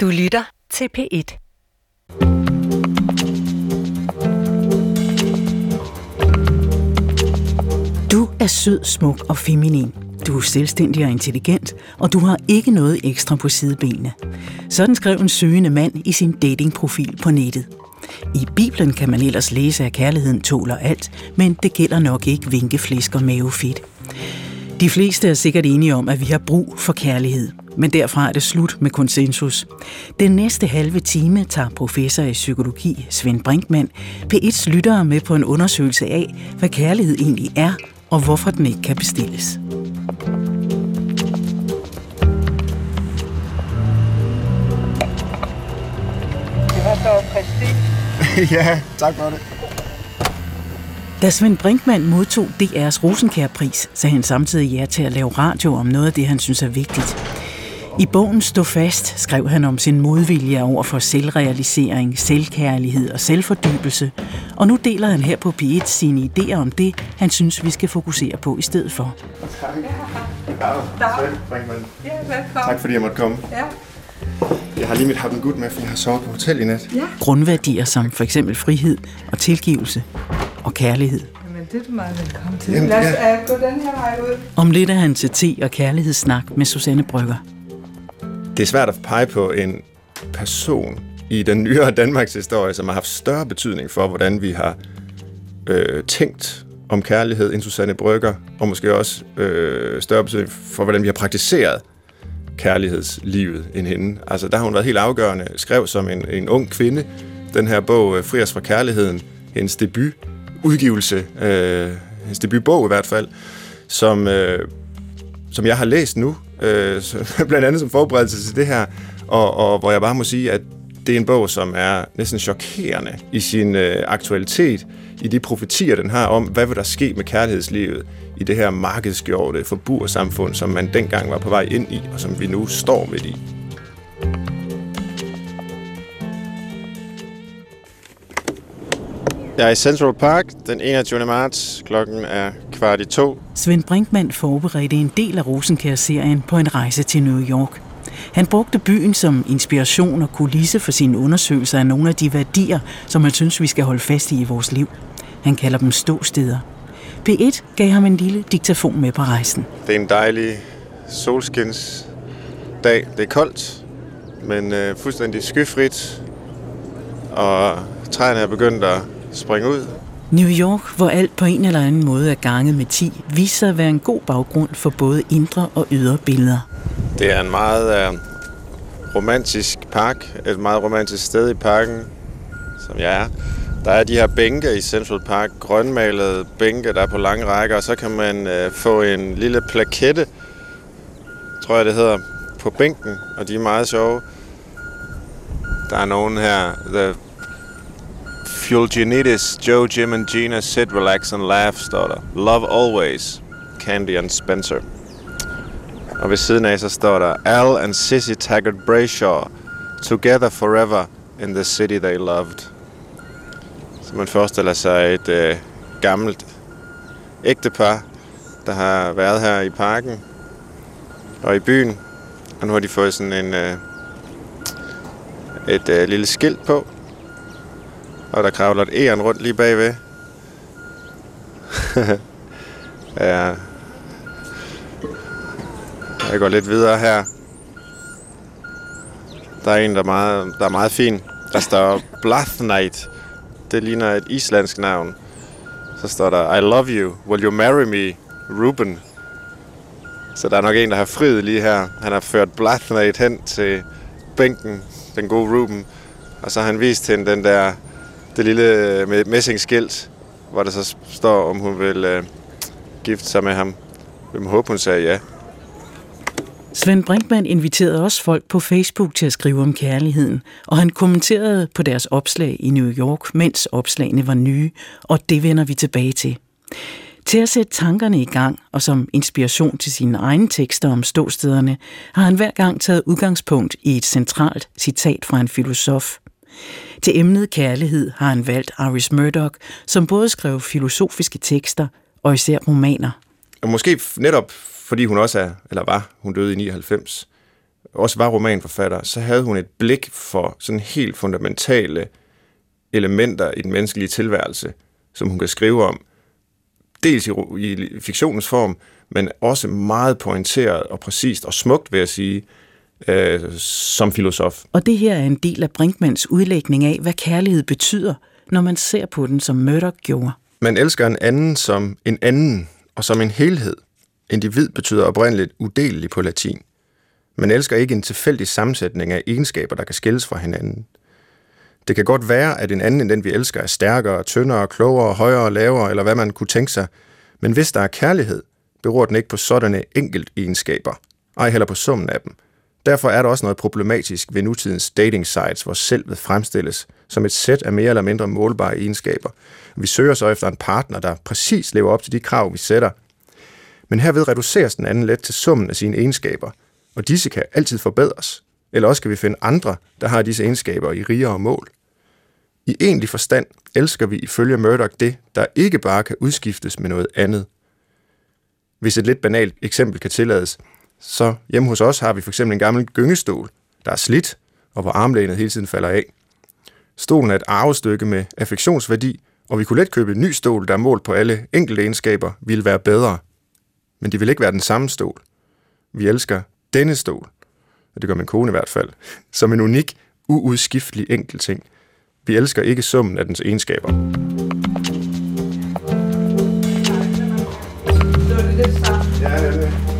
Du lytter til P1. Du er sød, smuk og feminin. Du er selvstændig og intelligent, og du har ikke noget ekstra på sidebenene. Sådan skrev en søgende mand i sin datingprofil på nettet. I Bibelen kan man ellers læse, at kærligheden tåler alt, men det gælder nok ikke vinkeflæsk og mavefedt. De fleste er sikkert enige om, at vi har brug for kærlighed, men derfra er det slut med konsensus. Den næste halve time tager professor i psykologi Svend Brinkmann P1's lyttere med på en undersøgelse af, hvad kærlighed egentlig er, og hvorfor den ikke kan bestilles. Det var så præcis. ja, tak for det. Da Svend Brinkmann modtog DR's Rosenkærpris, sagde han samtidig ja til at lave radio om noget af det, han synes er vigtigt. I bogen Stå fast skrev han om sin modvilje over for selvrealisering, selvkærlighed og selvfordybelse, og nu deler han her på P1 sine idéer om det, han synes, vi skal fokusere på i stedet for. Tak. Ja. Tak fordi jeg måtte komme. Ja. Jeg har lige mit happen gut med, for jeg har sovet på hotel i nat. Ja. Grundværdier som for eksempel frihed og tilgivelse og kærlighed. Jamen, det er du meget velkommen til. Jamen, Lad os ja. uh, gå den her vej ud. Om lidt er han til te og kærlighedssnak med Susanne Brygger. Det er svært at pege på en person i den nyere Danmarks historie, som har haft større betydning for, hvordan vi har øh, tænkt om kærlighed end Susanne Brygger, og måske også øh, større betydning for, hvordan vi har praktiseret kærlighedslivet end hende. Altså, der har hun været helt afgørende. Skrev som en, en ung kvinde den her bog, øh, Fri os fra kærligheden, hendes debut udgivelse, øh, hendes debutbog i hvert fald, som, øh, som jeg har læst nu, øh, så, blandt andet som forberedelse til det her, og, og hvor jeg bare må sige, at det er en bog, som er næsten chokerende i sin øh, aktualitet, i de profetier, den har om, hvad vil der ske med kærlighedslivet i det her markedsgjorte forbursamfund, som man dengang var på vej ind i, og som vi nu står midt i. Jeg er i Central Park den 21. marts. Klokken er kvart i to. Svend Brinkmann forberedte en del af Rosenkær-serien på en rejse til New York. Han brugte byen som inspiration og kulisse for sine undersøgelser af nogle af de værdier, som han synes, vi skal holde fast i i vores liv. Han kalder dem ståsteder. P1 gav ham en lille diktafon med på rejsen. Det er en dejlig solskinsdag. Det er koldt, men øh, fuldstændig skyfrit. Og træerne er begyndt at springe ud. New York, hvor alt på en eller anden måde er ganget med 10, viser sig at være en god baggrund for både indre og ydre billeder. Det er en meget øh, romantisk park. Et meget romantisk sted i parken, som jeg er. Der er de her bænke i Central Park, grønmalede bænke, der er på lange rækker, og så kan man øh, få en lille plakette, tror jeg det hedder, på bænken, og de er meget sjove. Der er nogen her, The Fulginitis, Joe, Jim and Gina, sit, relax and laugh, står der. Love always, Candy and Spencer. Og ved siden af, så står der Al and Sissy Taggart Brayshaw, together forever in the city they loved. Så man forestiller sig et øh, gammelt ægtepar, der har været her i parken og i byen. Og nu har de fået sådan en, øh, et øh, lille skilt på. Og der kravler et æren rundt lige bagved. ja. Jeg går lidt videre her. Der er en, der er meget, der er meget fin. Der står Blathnight. Det ligner et islandsk navn. Så står der, I love you. Will you marry me? Ruben. Så der er nok en, der har friet lige her. Han har ført Blathnight hen til bænken. Den gode Ruben. Og så har han vist hende den der, det lille øh, med messingskilt, hvor der så står, om hun vil øh, gifte sig med ham. Hvem må håbe, hun sagde ja. Svend Brinkmann inviterede også folk på Facebook til at skrive om kærligheden, og han kommenterede på deres opslag i New York, mens opslagene var nye, og det vender vi tilbage til. Til at sætte tankerne i gang, og som inspiration til sine egne tekster om ståstederne, har han hver gang taget udgangspunkt i et centralt citat fra en filosof. Til emnet kærlighed har han valgt Iris Murdoch, som både skrev filosofiske tekster og især romaner. Og måske netop fordi hun også er, eller var, hun døde i 99, også var romanforfatter, så havde hun et blik for sådan helt fundamentale elementer i den menneskelige tilværelse, som hun kan skrive om, dels i, i fiktionens form, men også meget pointeret og præcist og smukt, vil jeg sige, øh, som filosof. Og det her er en del af Brinkmans udlægning af, hvad kærlighed betyder, når man ser på den, som Murdoch gjorde. Man elsker en anden som en anden, og som en helhed. Individ betyder oprindeligt udelelig på latin. Man elsker ikke en tilfældig sammensætning af egenskaber, der kan skilles fra hinanden. Det kan godt være, at en anden end den, vi elsker, er stærkere, tyndere, klogere, højere, lavere, eller hvad man kunne tænke sig. Men hvis der er kærlighed, beror den ikke på sådanne enkelt egenskaber, ej heller på summen af dem. Derfor er der også noget problematisk ved nutidens dating sites, hvor selvet fremstilles som et sæt af mere eller mindre målbare egenskaber. Vi søger så efter en partner, der præcis lever op til de krav, vi sætter. Men herved reduceres den anden let til summen af sine egenskaber, og disse kan altid forbedres. Eller også kan vi finde andre, der har disse egenskaber i rigere mål. I egentlig forstand elsker vi ifølge Murdoch det, der ikke bare kan udskiftes med noget andet. Hvis et lidt banalt eksempel kan tillades, så hjemme hos os har vi for eksempel en gammel gyngestol, der er slidt, og hvor armlænet hele tiden falder af. Stolen er et arvestykke med affektionsværdi, og vi kunne let købe en ny stol, der målt på alle enkelte egenskaber, ville være bedre. Men det vil ikke være den samme stol. Vi elsker denne stol, og det gør min kone i hvert fald, som en unik, uudskiftelig enkelt ting. Vi elsker ikke summen af dens egenskaber. Se,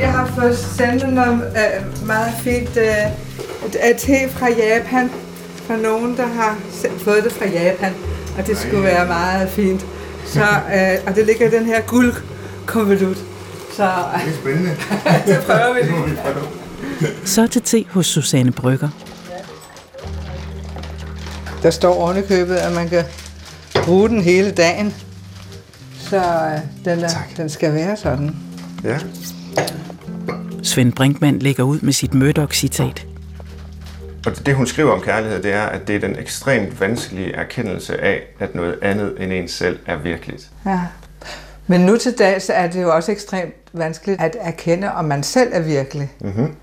jeg har fået sendt noget uh, meget fint uh, te fra Japan, fra nogen, der har fået det fra Japan, og det skulle være meget fint. Så, uh, og det ligger i den her guldkonvolut. Så, det er spændende. det prøver vi lige. Så til te hos Susanne Brygger. Der står ovenikøbet, at man kan bruge den hele dagen. Så øh, den, er, den skal være sådan. Ja. Svend Brinkmann lægger ud med sit Murdoch-citat. Og det, hun skriver om kærlighed, det er, at det er den ekstremt vanskelige erkendelse af, at noget andet end en selv er virkeligt. Ja. Men nu til dags er det jo også ekstremt vanskeligt at erkende, om man selv er virkelig. Mm-hmm.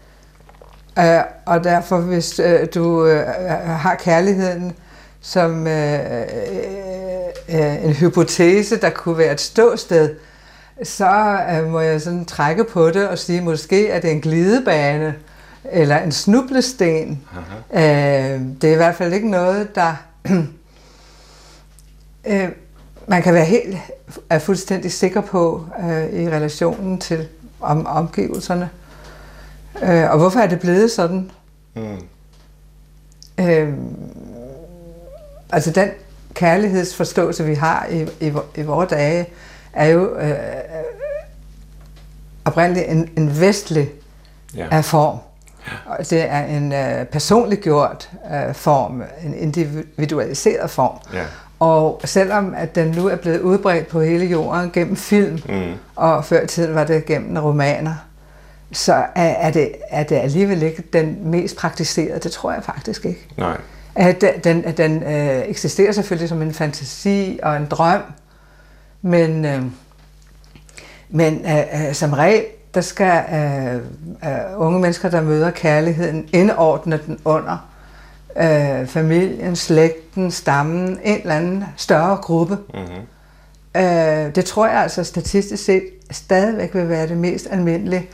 Uh, og derfor, hvis uh, du uh, har kærligheden som uh, uh, en hypotese, der kunne være et ståsted, så uh, må jeg sådan trække på det og sige, måske er det en glidebane eller en snublesten. Uh, det er i hvert fald ikke noget, der... uh, man kan være helt er fuldstændig sikker på uh, i relationen til om omgivelserne. Øh, og hvorfor er det blevet sådan? Mm. Øh, altså den kærlighedsforståelse, vi har i, i, i vores dage, er jo øh, oprindeligt en, en vestlig ja. af form. Ja. Det er en øh, personliggjort øh, form, en individualiseret form. Ja. Og selvom at den nu er blevet udbredt på hele jorden gennem film, mm. og før i tiden var det gennem romaner, så er, er, det, er det alligevel ikke den mest praktiserede. Det tror jeg faktisk ikke. Nej. At den, den, den øh, eksisterer selvfølgelig som en fantasi og en drøm, men, øh, men øh, øh, som regel, der skal øh, øh, unge mennesker, der møder kærligheden, indordne den under øh, familien, slægten, stammen, en eller anden større gruppe. Mm-hmm. Øh, det tror jeg altså statistisk set stadigvæk vil være det mest almindelige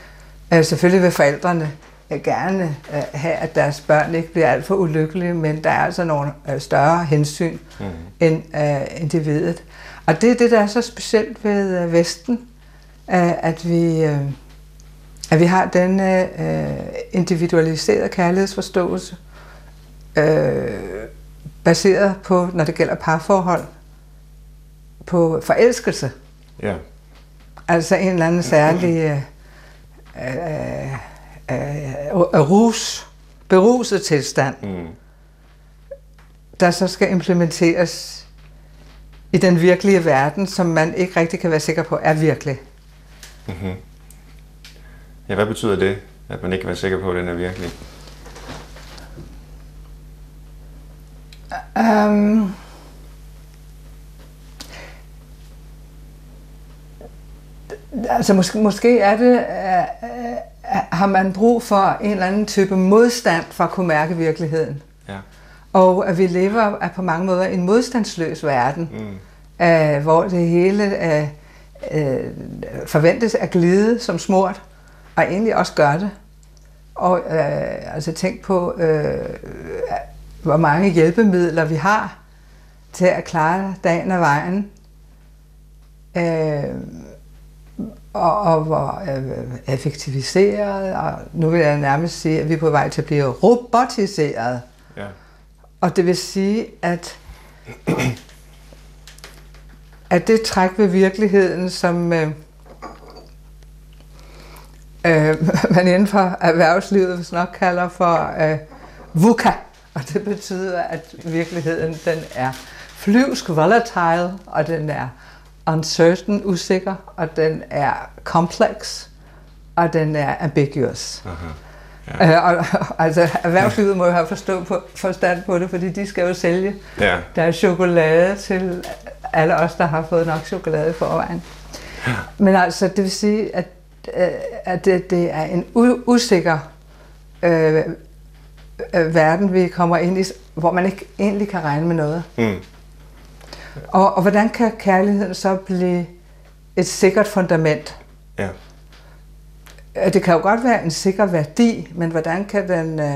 Øh, selvfølgelig vil forældrene øh, gerne øh, have, at deres børn ikke bliver alt for ulykkelige, men der er altså nogle større hensyn mm. end individet. Og det er det, der er så specielt ved Vesten, at vi, at vi har den individualiserede kærlighedsforståelse, baseret på, når det gælder parforhold, på forelskelse. Ja. Altså en eller anden særlig øh, øh, rus, beruset tilstand, mm. der så skal implementeres i den virkelige verden, som man ikke rigtig kan være sikker på er virkelig. Mm-hmm. Ja, hvad betyder det, at man ikke kan være sikker på, at den er virkelig? Um, Altså måske, måske er det, har man brug for en eller anden type modstand for at kunne mærke virkeligheden. Ja. Og at vi lever er på mange måder en modstandsløs verden, Mm. Øh, hvor det hele øh, øh, forventes at glide som smurt, og egentlig også gør det. Og øh, altså tænk på, øh, hvor mange hjælpemidler vi har til at klare dagen og vejen. Øh, og, og hvor øh, effektiviseret, og nu vil jeg nærmest sige, at vi er på vej til at blive robotiseret. Ja. Og det vil sige, at, at det træk ved virkeligheden, som øh, øh, man inden for erhvervslivet hvis nok kalder for øh, VUCA, og det betyder, at virkeligheden den er flyvsk volatile, og den er uncertain, usikker, og den er complex, og den er ambiguous. Aha. Øh, og, altså, erhvervslivet må jo have forstå på, forstand på det, fordi de skal jo sælge Ja. deres chokolade til alle os, der har fået nok chokolade i forvejen. Men altså, det vil sige, at, øh, at det, det er en u- usikker øh, øh, verden, vi kommer ind i, hvor man ikke egentlig kan regne med noget. Mm. Og, og hvordan kan kærligheden så blive et sikkert fundament? Ja. Øh, Det kan jo godt være en sikker værdi, men hvordan kan den øh,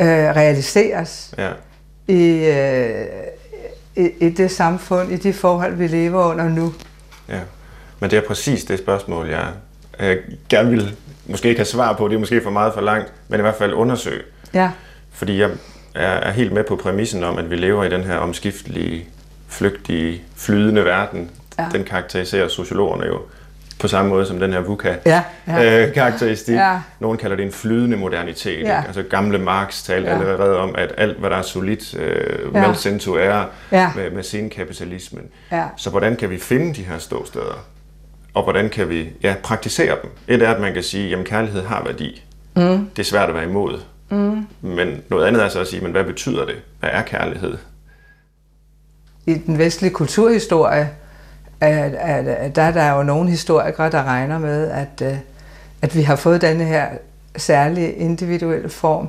øh, realiseres Ja. i, øh, i, i det samfund, i de forhold, vi lever under nu? Ja, men det er præcis det spørgsmål, jeg, jeg gerne vil måske ikke have svar på, det er måske for meget for langt, men i hvert fald undersøge. Ja, Fordi jeg er, helt med på præmissen om, at vi lever i den her omskiftelige, flygtige, flydende verden. Ja. Den karakteriserer sociologerne jo på samme måde som den her VUCA. ja, ja. Øh. Ja. Nogen kalder det en flydende modernitet. Ja. Ikke? Altså gamle Marx talte Ja. allerede om, at alt, hvad der er solidt, øh, Ja. melts er Ja. med, med senkapitalismen. Ja. Så hvordan kan vi finde de her ståsteder? Og hvordan kan vi ja, praktisere dem? Et er, at man kan sige, at kærlighed har værdi. Mm. Det er svært at være imod. Mm. Men noget andet er så at sige, men hvad betyder det? Hvad er kærlighed? I den vestlige kulturhistorie, at, at, at der er der jo nogle historikere, der regner med, at, øh, at vi har fået denne her særlige individuelle form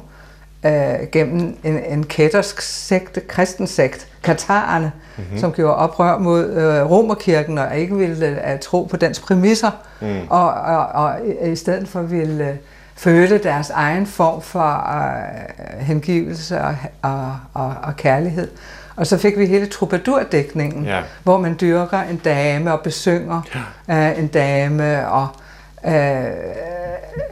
øh, gennem en, en kættersk sekte, kristen sekt, katarerne, mm-hmm. som gjorde oprør mod øh, romerkirken og ikke ville øh, tro på dens præmisser, mm. og, og, og i, i stedet for ville øh, føle deres egen form for øh, hengivelse og, og, og, og kærlighed. Og så fik vi hele troubadourdækningen, Ja. hvor man dyrker en dame og besynger ja. øh, en dame, og, øh,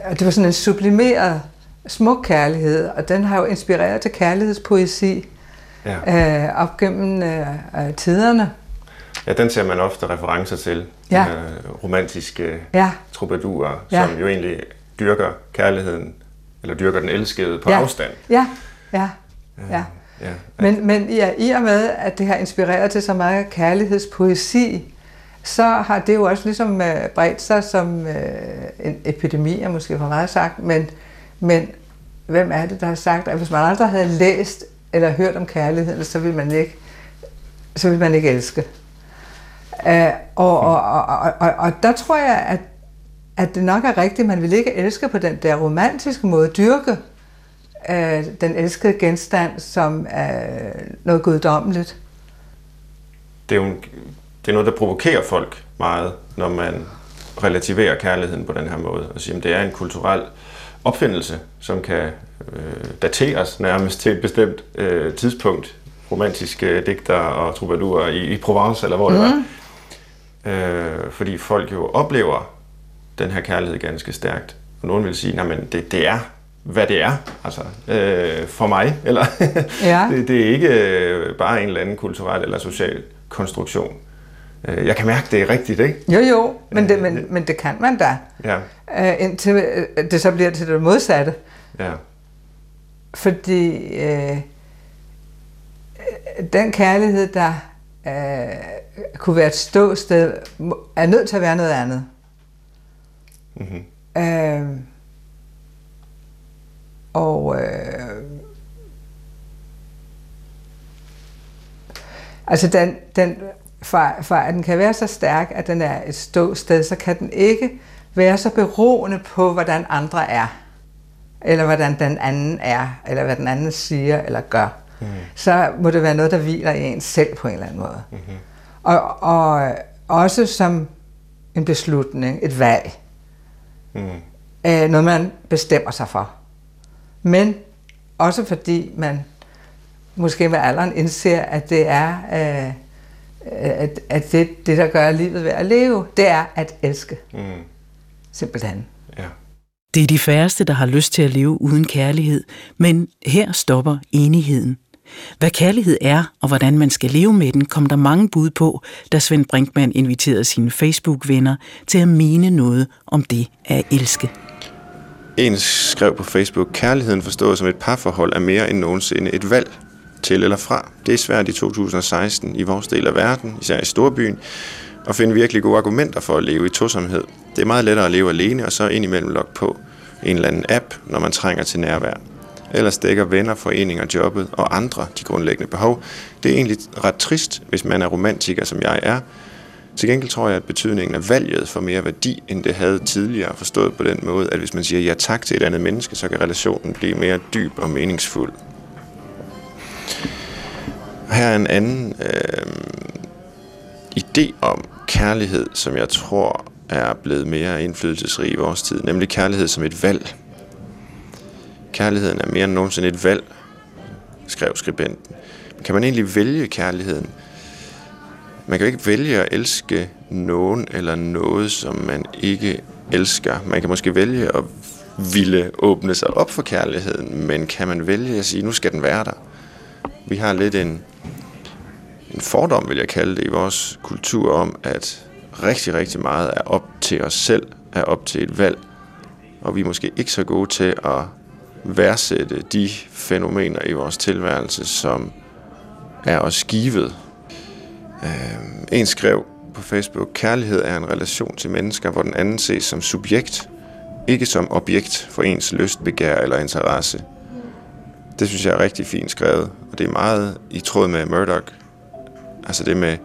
og det var sådan en sublimeret smuk kærlighed, og den har jo inspireret til kærlighedspoesi Ja. øh, op gennem øh, øh, tiderne. ja, den ser man ofte referencer til. Ja. De her romantiske Ja, troubadurer, Ja. som jo egentlig dyrker kærligheden, eller dyrker den elskede på Ja. afstand. ja, ja, ja. Ja. Men, men ja, i og med, at det har inspireret til så meget kærlighedspoesi, så har det jo også ligesom øh, bredt sig som øh, en epidemi, er måske for meget sagt, men, men hvem er det, der har sagt, at hvis man aldrig havde læst eller hørt om kærligheden, så ville man ikke, så ville man ikke elske. Øh, og, og, og, og, og, og der tror jeg, at, at det nok er rigtigt, man vil ikke elske på den der romantiske måde, dyrke uh, den elskede genstand som uh, noget guddommeligt. det er jo en, det er noget, der provokerer folk meget, når man relativerer kærligheden på den her måde. Og siger, at det er en kulturel opfindelse, som kan øh, dateres nærmest til et bestemt øh, tidspunkt. Romantiske digter og troubadurer i, i Provence, eller hvor mm. det var. Øh, fordi folk jo oplever den her kærlighed ganske stærkt. Og nogen vil sige, at det, det er, hvad det er, altså øh, for mig. Eller Ja. det, det er ikke øh, bare en eller anden kulturel eller social konstruktion. Øh, jeg kan mærke, det er rigtigt, ikke? Jo, jo, men det, men, men det kan man da, Ja, uh, indtil øh, det så bliver til det modsatte. ja, Fordi øh, den kærlighed, der øh, kunne være et ståsted, er nødt til at være noget andet. mm-hmm. Øh, og øh, altså den, den for, for at den kan være så stærk, at den er et ståsted, så kan den ikke være så beroende på, hvordan andre er, eller hvordan den anden er, eller hvad den anden siger eller gør, mm. så må det være noget, der hviler i en selv på en eller anden måde. Mm-hmm. Og, og også som en beslutning, et valg. Mm. Øh, noget, man bestemmer sig for. Men også fordi man måske med alderen indser, at det er øh, at, at det, det, der gør livet værd at leve, det er at elske. Mm. Simpelthen. Ja. Det er de færreste, der har lyst til at leve uden kærlighed, men her stopper enigheden. Hvad kærlighed er, og hvordan man skal leve med den, kom der mange bud på, da Svend Brinkmann inviterede sine Facebook-venner til at mene noget om det at elske. En skrev på Facebook, kærligheden forstået som et parforhold er mere end nogensinde et valg til eller fra. Det er svært i 2016 i vores del af verden, især i storbyen, at finde virkelig gode argumenter for at leve i tosomhed. Det er meget lettere at leve alene og så indimellem logge på en eller anden app, når man trænger til nærvær. Ellers dækker venner, foreninger, jobbet og andre de grundlæggende behov. Det er egentlig ret trist, hvis man er romantiker, som jeg er. Til gengæld tror jeg, at betydningen af valget får mere værdi, end det havde tidligere forstået på den måde, at hvis man siger ja tak til et andet menneske, så kan relationen blive mere dyb og meningsfuld. Her er en anden øh, idé om kærlighed, som jeg tror er blevet mere indflydelsesrig i vores tid, nemlig kærlighed som et valg. Kærligheden er mere end nogensinde et valg, skrev skribenten. Kan man egentlig vælge kærligheden? Man kan jo ikke vælge at elske nogen eller noget, som man ikke elsker. Man kan måske vælge at ville åbne sig op for kærligheden, men kan man vælge at sige, nu skal den være der? Vi har lidt en, en fordom, vil jeg kalde det, i vores kultur om, at rigtig, rigtig meget er op til os selv, er op til et valg, og vi er måske ikke så gode til at værdsætte de fænomener i vores tilværelse, som er os givet. Øh, en skrev på Facebook, kærlighed er en relation til mennesker, hvor den anden ses som subjekt, ikke som objekt for ens lyst, begær eller interesse. Det synes jeg er rigtig fint skrevet, og det er meget i tråd med Murdoch. Altså det med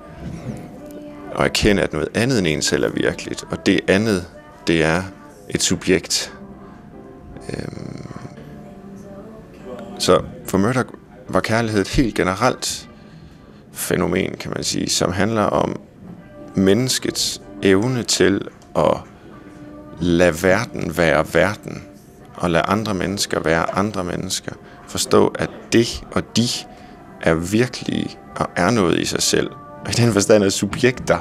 at erkende, at noget andet end en selv er virkeligt, og det andet, det er et subjekt. Øhm. Så for Murdoch var kærlighed et helt generelt fænomen, kan man sige, som handler om menneskets evne til at lade verden være verden, og lade andre mennesker være andre mennesker – forstå, at det og de er virkelige og er noget i sig selv. Og i den forstand er subjekter,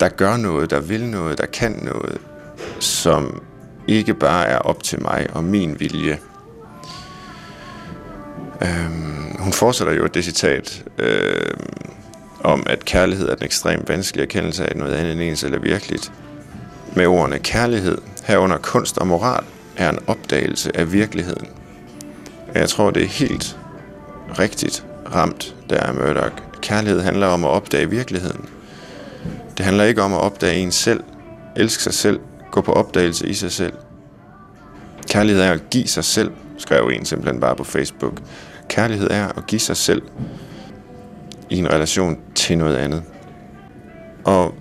der gør noget, der vil noget, der kan noget, som ikke bare er op til mig og min vilje. Øhm, hun fortsætter jo det citat øh, om, at kærlighed er den ekstremt vanskelige erkendelse af noget andet end ens eller virkeligt. Med ordene kærlighed, herunder kunst og moral, er en opdagelse af virkeligheden. Jeg tror, det er helt rigtigt ramt, der er Murdoch. Kærlighed handler om at opdage virkeligheden. Det handler ikke om at opdage en selv, elske sig selv, gå på opdagelse i sig selv. Kærlighed er at give sig selv, skrev en simpelthen bare på Facebook. Kærlighed er at give sig selv i en relation til noget andet. Og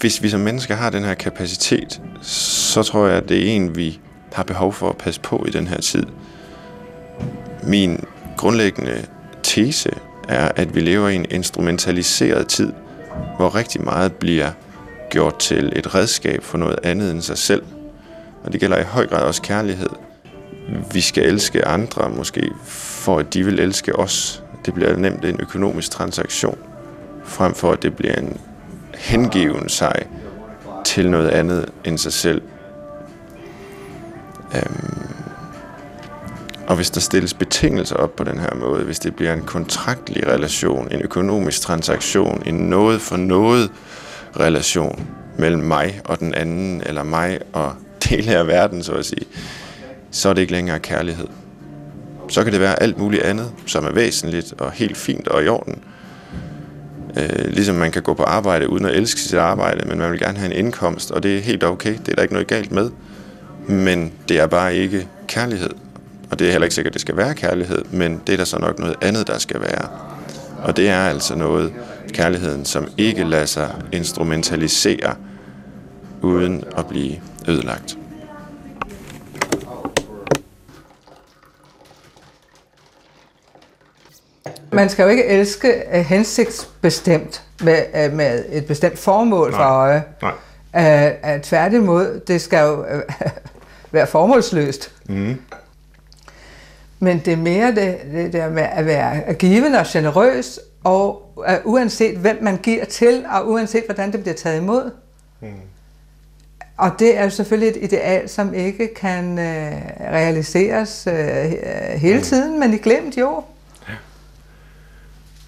hvis vi som mennesker har den her kapacitet, så tror jeg, at det er en, vi har behov for at passe på i den her tid. Min grundlæggende tese er, at vi lever i en instrumentaliseret tid, hvor rigtig meget bliver gjort til et redskab for noget andet end sig selv. Og det gælder i høj grad også kærlighed. Vi skal elske andre, måske for at de vil elske os. Det bliver nemt en økonomisk transaktion, frem for at det bliver en hengiven sig til noget andet end sig selv. Øhm. og hvis der stilles betingelser op på den her måde, hvis det bliver en kontraktlig relation, en økonomisk transaktion, en noget for noget relation mellem mig og den anden, eller mig og dele af verden, så at sige, så er det ikke længere kærlighed. Så kan det være alt muligt andet, som er væsentligt og helt fint og i orden. Øh, ligesom man kan gå på arbejde uden at elske sit arbejde, men man vil gerne have en indkomst, og det er helt okay, det er der ikke noget galt med. Men det er bare ikke kærlighed. Og det er heller ikke sikkert, at det skal være kærlighed, men det er der så nok noget andet, der skal være. Og det er altså noget, kærligheden, som ikke lader sig instrumentalisere uden at blive ødelagt. Man skal jo ikke elske uh, hensigtsbestemt med, uh, med et bestemt formål Nej. for øje. Nej. Uh, uh, tværtimod, det skal jo uh, være formålsløst. Mm. Men det er mere det, det der med at være givende og generøs, og uh, uanset hvem man giver til, og uanset hvordan det bliver taget imod. Mm. Og det er jo selvfølgelig et ideal, som ikke kan uh, realiseres uh, hele Mm. tiden, men i glemt jo.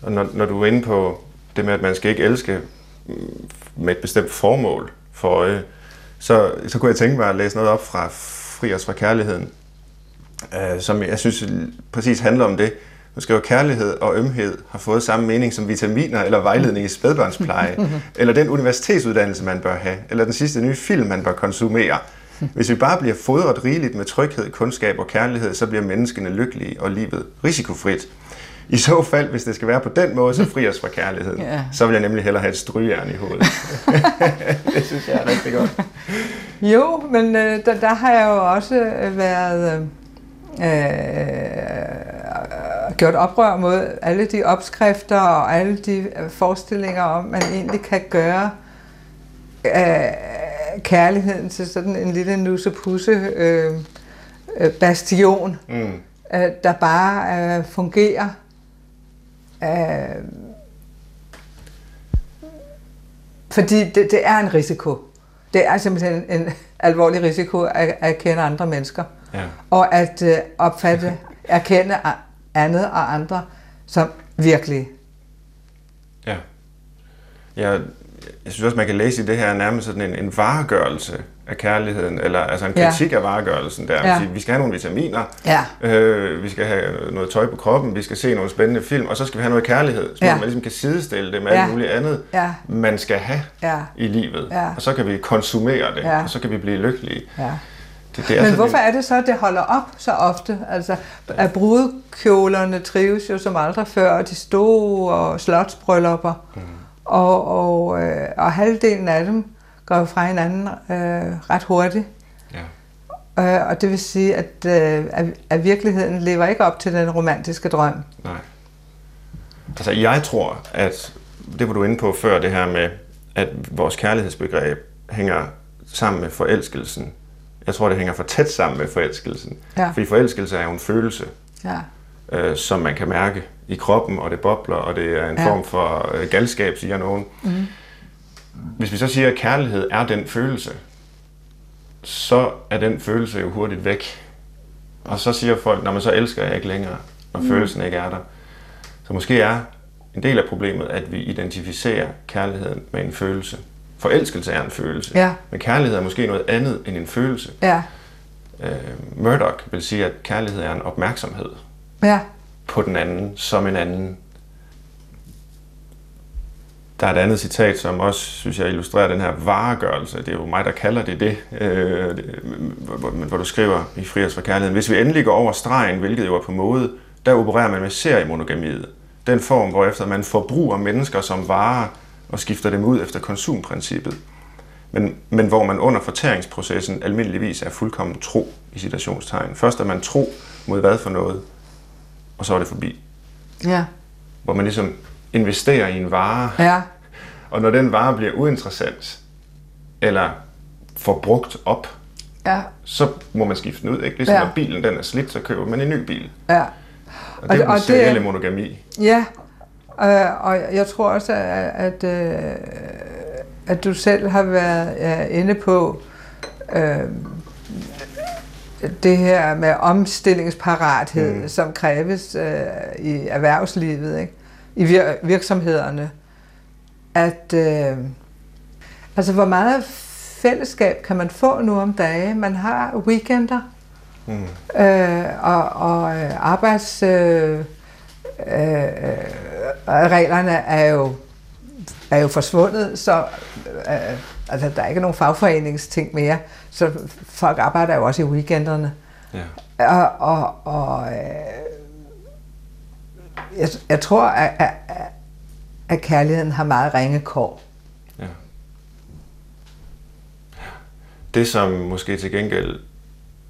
Og når, når du er inde på det med, at man skal ikke elske med et bestemt formål for øje, så, så kunne jeg tænke mig at læse noget op fra Fri os fra kærligheden, øh, som jeg synes præcis handler om det. Du skriver, kærlighed og ømhed har fået samme mening som vitaminer eller vejledning i spædbørnspleje, eller den universitetsuddannelse, man bør have, eller den sidste nye film, man bør konsumere. Hvis vi bare bliver fodret rigeligt med tryghed, kundskab og kærlighed, så bliver menneskene lykkelige og livet risikofrit. I så fald, hvis det skal være på den måde, så fri os fra kærligheden. Ja. Så vil jeg nemlig hellere have et strygejern i hovedet. det synes jeg er rigtig godt. Jo, men øh, der, der har jeg jo også øh, været øh, gjort oprør mod alle de opskrifter og alle de øh, forestillinger om, man egentlig kan gøre øh, kærligheden til sådan en lille nussepusse øh, øh, bastion, Mm. øh, der bare øh, fungerer. Øh, fordi det, det er en risiko. Det er simpelthen en, en alvorlig risiko at, at kende andre mennesker. Ja. Og at øh, opfatte, erkende andet og andre som virkelig. Ja. Jeg, jeg synes også, man kan læse i det her nærmest sådan en, en varegørelse af kærligheden, eller altså en Ja. kritik af varegørelsen der. Ja. Ja. Vi skal have nogle vitaminer, Ja. øh, vi skal have noget tøj på kroppen, vi skal se nogle spændende film, og så skal vi have noget kærlighed, så Ja. man ligesom kan sidestille det med Ja. alt muligt andet, Ja. man skal have Ja. i livet. Ja. Og så kan vi konsumere det, Ja. og så kan vi blive lykkelige. Ja. Det, det er Men hvorfor en, er det så, at det holder op så ofte? Altså, at brudekjolerne trives jo som aldrig før, og de store slotsbryllupper, mm. Og, og, øh, og halvdelen af dem går fra hinanden øh, ret hurtigt. Ja. Øh, og det vil sige, at, øh, at, at virkeligheden lever ikke op til den romantiske drøm. Nej. Altså, jeg tror, at det var du inde på før, det her med, at vores kærlighedsbegreb hænger sammen med forelskelsen. Jeg tror, det hænger for tæt sammen med forelskelsen. Ja. Fordi forelskelse er jo en følelse, Ja. Øh, som man kan mærke i kroppen, og det bobler, og det er en Ja. form for øh, galskab, siger nogen. Mm. Hvis vi så siger, at kærlighed er den følelse, så er den følelse jo hurtigt væk. Og så siger folk, når man så elsker jeg ikke længere, når mm. følelsen ikke er der. Så måske er en del af problemet, at vi identificerer kærligheden med en følelse. Forelskelse er en følelse, Ja. men kærlighed er måske noget andet end en følelse. Ja. Øh, Murdoch vil sige, at kærlighed er en opmærksomhed Ja. på den anden som en anden. Der er et andet citat, som også, synes jeg, illustrerer den her varegørelse. Det er jo mig, der kalder det det, øh, hvor, hvor du skriver i Fri for kærligheden. Hvis vi endelig går over stregen, hvilket jo er på mode, der opererer man med seriemonogamiet. Den form, hvor efter man forbruger mennesker som varer og skifter dem ud efter konsumprincippet. Men, men hvor man under fortæringsprocessen almindeligvis er fuldkommen tro i citationstegn. Først er man tro mod hvad for noget, og så er det forbi Ja. hvor man ligesom investerer i en vare, Ja. og når den vare bliver uinteressant, eller får brugt op, Ja. så må man skifte den ud. Ikke? Ligesom Ja. når bilen den er slidt, så køber man en ny bil. Ja. Og Og det er og den det- serielle monogami. Ja, øh, og jeg tror også, at, at, øh, at du selv har været ja, inde på øh, det her med omstillingsparathed, mm. Som kræves øh, i erhvervslivet, ikke? i vir- virksomhederne. At, øh, altså, hvor meget fællesskab kan man få nu om dagen? Man har weekender, Mm. øh, og, og øh, arbejds... Øh, øh, øh, reglerne er jo, er jo forsvundet, så øh, altså, der er ikke nogen fagforeningsting mere, så folk arbejder jo også i weekenderne. Ja. Og, og, og øh, jeg, jeg tror, at, at, at kærligheden har meget ringe kår. Ja. Det, som måske til gengæld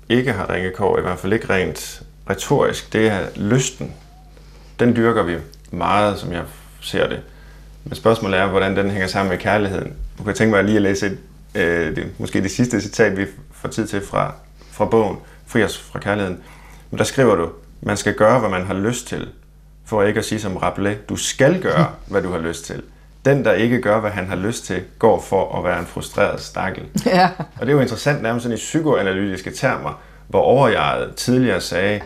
ikke har ringekår, i hvert fald ikke rent retorisk, det er lysten. Den dyrker vi meget, som jeg ser det. Men spørgsmålet er, hvordan den hænger sammen med kærligheden. Du kan tænke mig lige at læse et, øh, det, måske det sidste citat, vi får tid til fra, fra bogen, Fri os fra kærligheden. Men der skriver du, man skal gøre, hvad man har lyst til, for ikke at sige som Rabelais, du skal gøre, hvad du har lyst til. Den, der ikke gør, hvad han har lyst til, går for at være en frustreret stakkel. Ja. Og det er jo interessant nærmest sådan i psykoanalytiske termer, hvor overjeget tidligere sagde,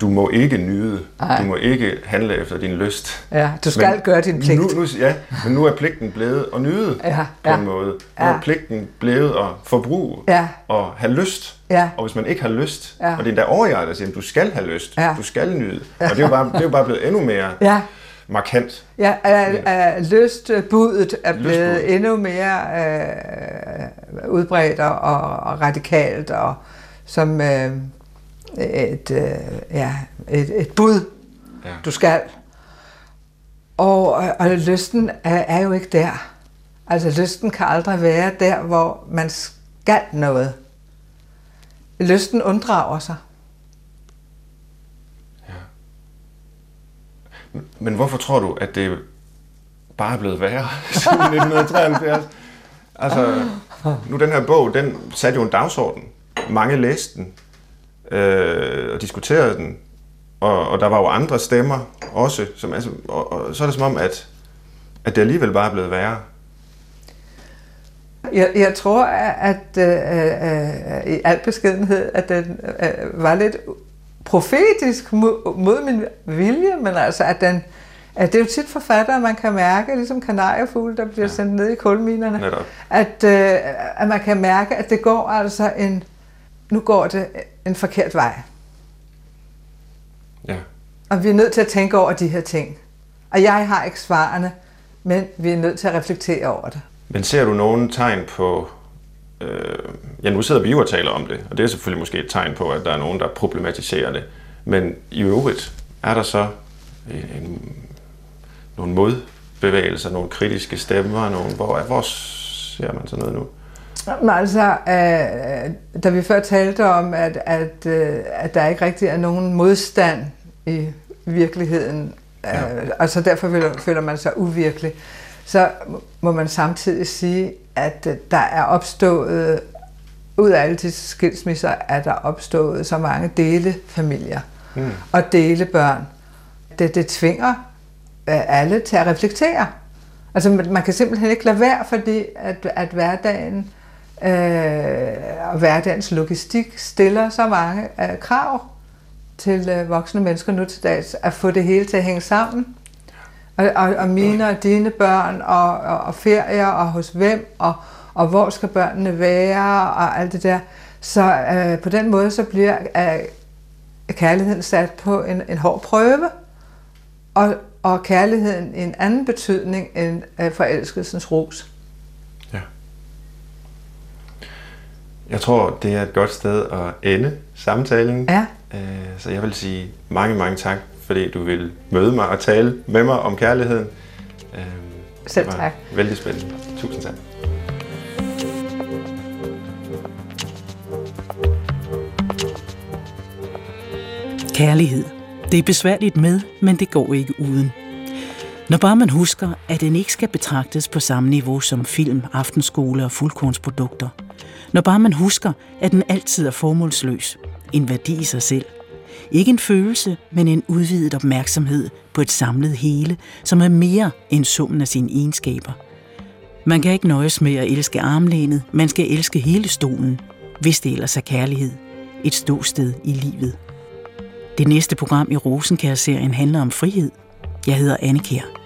du må ikke nyde, Ej. du må ikke handle efter din lyst. Ja, du skal Men gøre din pligt. Nu, nu, ja, men nu er pligten blevet at nyde Ja, på ja. en måde. Nu Ja. er pligten blevet at forbruge Ja. og have lyst. Ja. Og hvis man ikke har lyst, Ja. og det er endda overjeget, der siger, at du skal have lyst, Ja. du skal nyde. Og det er jo bare, det er jo bare blevet endnu mere Ja, markant. ja er, er lystbuddet er blevet Lystbuddet. endnu mere øh, udbredt og, og radikalt, og som øh, et, øh, ja, et, et bud, Ja. du skal. Og, og lysten er, er jo ikke der. Altså lysten kan aldrig være der, hvor man skal noget. Lysten unddrager sig. Men hvorfor tror du, at det bare er blevet værre siden 1973? Altså, nu den her bog, den satte jo en dagsorden. Mange læste den øh, og diskuterede den. Og, og der var jo andre stemmer også. Som, altså, og, og så er det som om, at, at det alligevel bare er blevet værre. Jeg, jeg tror, at øh, øh, i al beskedenhed, at den øh, var lidt profetisk mod, mod min vilje, men altså, at den, at det er jo tit forfattere, man kan mærke, ligesom kanariefugle, der bliver ja. sendt ned i kulminerne, Netop. at, øh, at man kan mærke, at det går altså en, nu går det en forkert vej. Ja. Og vi er nødt til at tænke over de her ting. Og jeg har ikke svarene, men vi er nødt til at reflektere over det. Men ser du nogen tegn på... Øh, ja, nu sidder vi jo og taler om det, og det er selvfølgelig måske et tegn på, at der er nogen, der problematiserer det. Men i øvrigt, er der så en, nogle modbevægelser, nogle kritiske stemmer, nogle, hvor, hvor ser man sådan noget nu? Men altså, øh, da vi før talte om, at, at, øh, at der ikke rigtig er nogen modstand i virkeligheden, Ja. øh, og så derfor føler, føler man sig uvirkelig, så må man samtidig sige, at øh, der er opstået, ud af alle disse skilsmisser, er der opstået så mange delefamilier Mm. og delebørn. Det, det tvinger øh, alle til at reflektere. Altså man man kan simpelthen ikke lade være, fordi at, at hverdagen øh, og hverdagens logistik stiller så mange øh, krav til øh, voksne mennesker nu til dags, at få det hele til at hænge sammen. Og, og, og mine og dine børn, og, og, og ferier, og hos hvem, og, og hvor skal børnene være, og alt det der. Så øh, på den måde, så bliver øh, kærligheden sat på en, en hård prøve, og, og kærligheden en anden betydning end øh, forelskelsens ros. Jeg tror, det er et godt sted at ende samtalen. Ja. Øh, Så jeg vil sige mange, mange tak, fordi du vil møde mig og tale med mig om kærligheden. Øh, Selv tak. Vældig spændende. Tusind tak. Kærlighed. Det er besværligt med, men det går ikke uden. Når bare man husker, at den ikke skal betragtes på samme niveau som film, aftenskole og fuldkornsprodukter. Når bare man husker, at den altid er formålsløs. En værdi i sig selv. Ikke en følelse, men en udvidet opmærksomhed på et samlet hele, som er mere end summen af sine egenskaber. Man kan ikke nøjes med at elske armlænet, man skal elske hele stolen, hvis det ellers er kærlighed. Et ståsted i livet. Det næste program i Rosenkær-serien handler om frihed. Jeg hedder Anne Kjær.